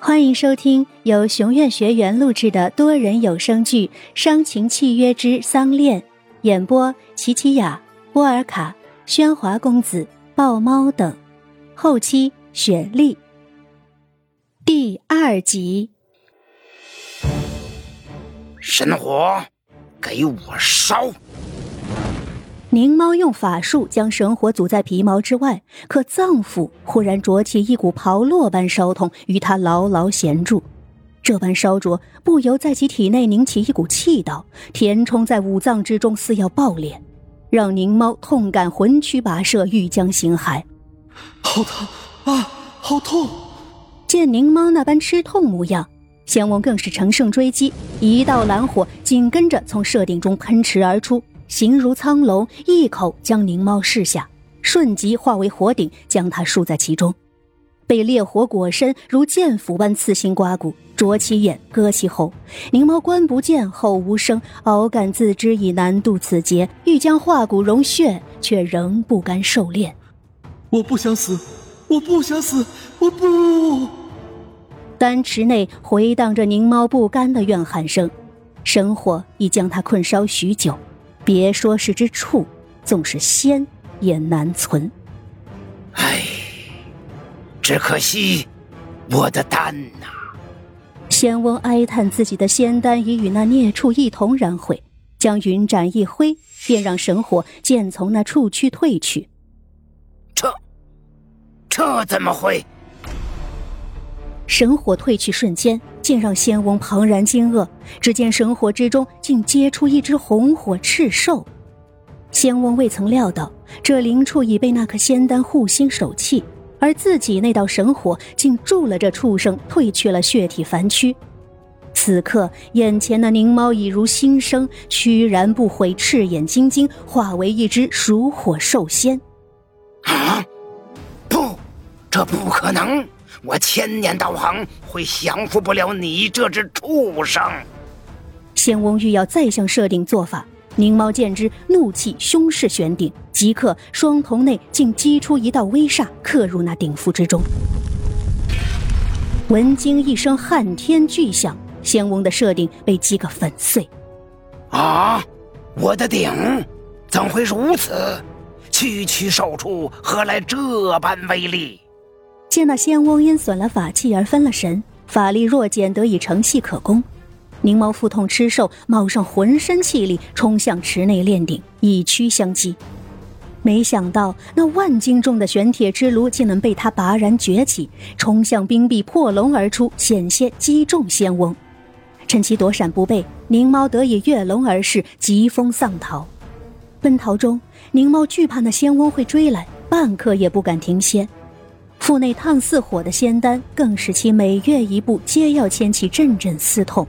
欢迎收听由熊院学员录制的多人有声剧《伤情契约之丧恋》，演播：琪琪雅、波尔卡、喧哗公子、豹猫等，后期雪莉。第二集，神火，给我烧！宁猫用法术将神火阻在皮毛之外，可脏腑忽然灼起一股刨落般烧痛，与他牢牢衔住。这般烧灼，不由在其体内凝起一股气道，填充在五脏之中，似要爆裂，让宁猫痛感魂躯跋涉，欲将形骸。好疼啊！好痛！见宁猫那般吃痛模样，仙翁更是乘胜追击，一道蓝火紧跟着从设顶中喷驰而出。形如苍龙，一口将宁猫噬下，瞬即化为火鼎，将它束在其中。被烈火裹身，如剑斧般刺心刮骨，啄其眼，割其喉。宁猫观不见，后无声，敖感自知已难渡此劫，欲将化骨融血，却仍不甘受炼。我不想死，我不想死，我不！丹池内回荡着宁猫不甘的怨喊声，神火已将他困烧许久。别说是只畜，纵是仙也难存。唉，只可惜我的丹呐！仙翁哀叹自己的仙丹已与那孽畜一同燃毁，将云斩一挥，便让神火渐从那畜躯退去。这，这怎么会？神火退去瞬间。竟让仙翁庞然惊愕，只见神火之中竟结出一只红火赤兽。仙翁未曾料到，这灵畜已被那颗仙丹护心守气，而自己那道神火竟助了这畜生褪去了血体凡躯。此刻，眼前的灵猫已如新生，屈然不悔，赤眼晶晶，化为一只属火兽仙。啊！不，这不可能！我千年道行会降服不了你这只畜生。仙翁欲要再向设定做法，宁猫见之，怒气凶势悬顶，即刻双瞳内竟击出一道威煞，刻入那顶符之中。闻惊一声撼天巨响，仙翁的设定被击个粉碎。啊！我的鼎怎会如此？区区兽畜何来这般威力？见那仙翁因损了法器而分了神，法力弱减，得以成器可攻。宁猫腹痛吃兽，冒上浑身气力，冲向池内炼鼎，以躯相击。没想到那万斤重的玄铁之炉竟能被他拔然崛起，冲向冰壁，破龙而出，险些击中仙翁。趁其躲闪不备，宁猫得以跃龙而逝，疾风丧逃。奔逃中，宁猫惧怕那仙翁会追来，半刻也不敢停歇。腹内烫似火的仙丹，更使其每跃一步，皆要牵起阵阵刺痛。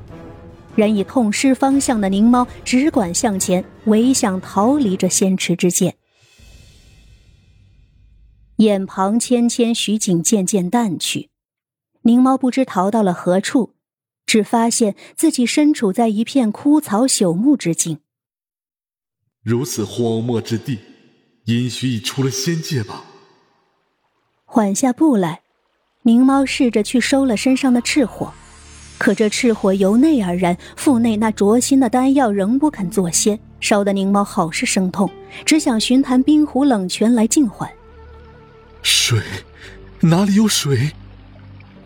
然以痛失方向的宁猫，只管向前，唯想逃离这仙池之剑。眼旁纤纤许景渐渐淡去，宁猫不知逃到了何处，只发现自己身处在一片枯草朽木之境。如此荒漠之地，也许已出了仙界吧。缓下步来，凝猫试着去收了身上的赤火，可这赤火由内而燃，腹内那灼心的丹药仍不肯作仙，烧得凝猫好是生痛，只想寻潭冰湖冷泉来静缓。水，哪里有水？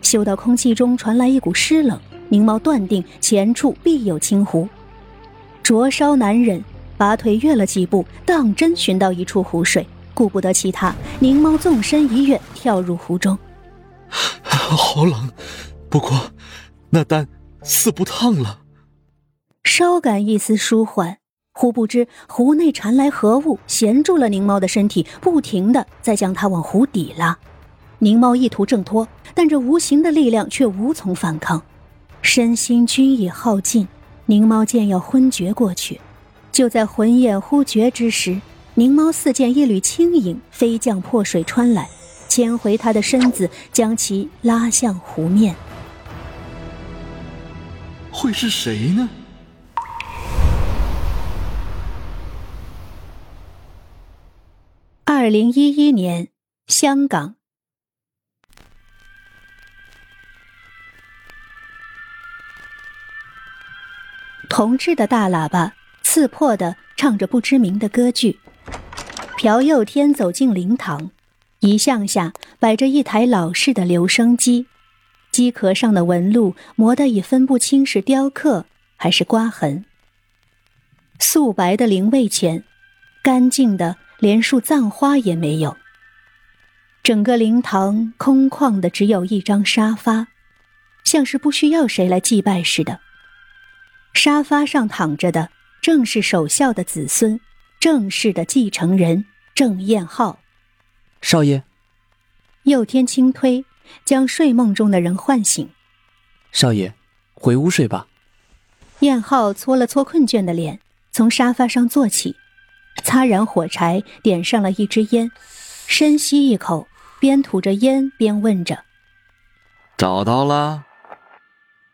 嗅到空气中传来一股湿冷，凝猫断定前处必有清湖，灼烧难忍，拔腿跃了几步，当真寻到一处湖水。顾不得其他，宁猫纵身一跃，跳入湖中。好冷，不过那丹似不烫了。稍感一丝舒缓，忽不知湖内传来何物，衔住了宁猫的身体，不停的在将它往湖底拉。宁猫意图挣脱，但这无形的力量却无从反抗，身心均已耗尽。宁猫见要昏厥过去，就在魂眼忽觉之时。灵猫似见一缕轻影飞将破水穿来牵回他的身子将其拉向湖面。会是谁呢？二零一一年香港。同志的大喇叭刺破的唱着不知名的歌剧。朴佑天走进灵堂，遗像下摆着一台老式的留声机，机壳上的纹路磨得已分不清是雕刻还是刮痕。素白的灵位前，干净的连束葬花也没有。整个灵堂空旷的，只有一张沙发，像是不需要谁来祭拜似的。沙发上躺着的正是守孝的子孙，正式的继承人郑彦浩。少爷，佑天轻推，将睡梦中的人唤醒。少爷，回屋睡吧。燕浩搓了搓困倦的脸。从沙发上坐起，擦燃火柴，点上了一支烟，深吸一口，边吐着烟边问着：“找到了？”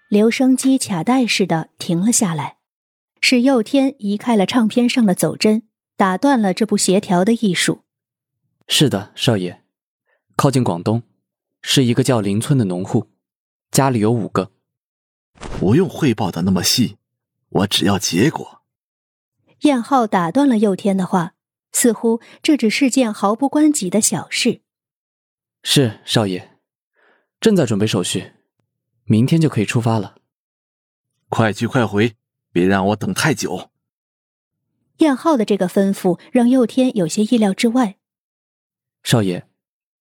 留声机卡带似的停了下来，是佑天移开了唱片上的走针，打断了这不协调的艺术。是的，少爷，靠近广东，是一个叫林村的农户，家里有五个。不用汇报的那么细，我只要结果。燕浩打断了佑天的话，似乎这只是件毫不关己的小事。是少爷，正在准备手续，明天就可以出发了。快去快回，别让我等太久。燕浩的这个吩咐让佑天有些意料之外。少爷，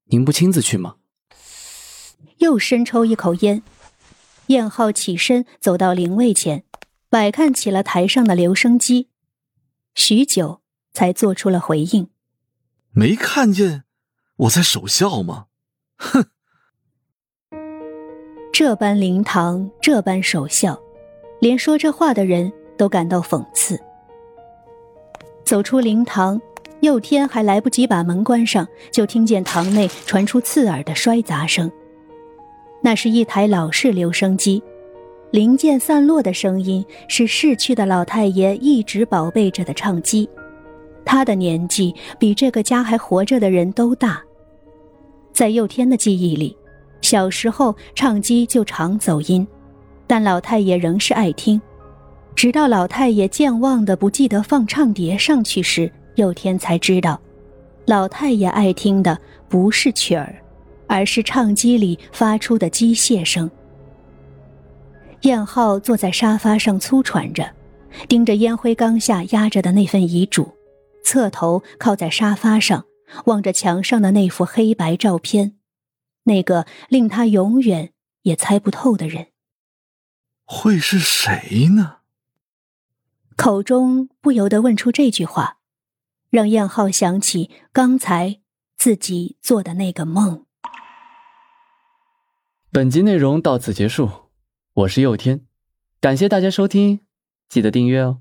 您不亲自去吗？又深抽一口烟，燕浩起身走到灵位前，摆看起了台上的留声机。许久，才做出了回应。没看见我在守孝吗？哼！这般灵堂，这般守孝，连说这话的人都感到讽刺。走出灵堂，佑天还来不及把门关上，就听见堂内传出刺耳的摔砸声。那是一台老式留声机。零件散落的声音是逝去的老太爷一直宝贝着的唱机，他的年纪比这个家还活着的人都大。在佑天的记忆里，小时候唱机就常走音，但老太爷仍是爱听。直到老太爷健忘的不记得放唱碟上去时，佑天才知道，老太爷爱听的不是曲儿，而是唱机里发出的机械声。燕浩坐在沙发上粗喘着，盯着烟灰缸下压着的那份遗嘱，侧头靠在沙发上，望着墙上的那幅黑白照片，那个令他永远也猜不透的人，会是谁呢？口中不由得问出这句话，让燕浩想起刚才自己做的那个梦。本集内容到此结束。我是佑天，感谢大家收听，记得订阅哦。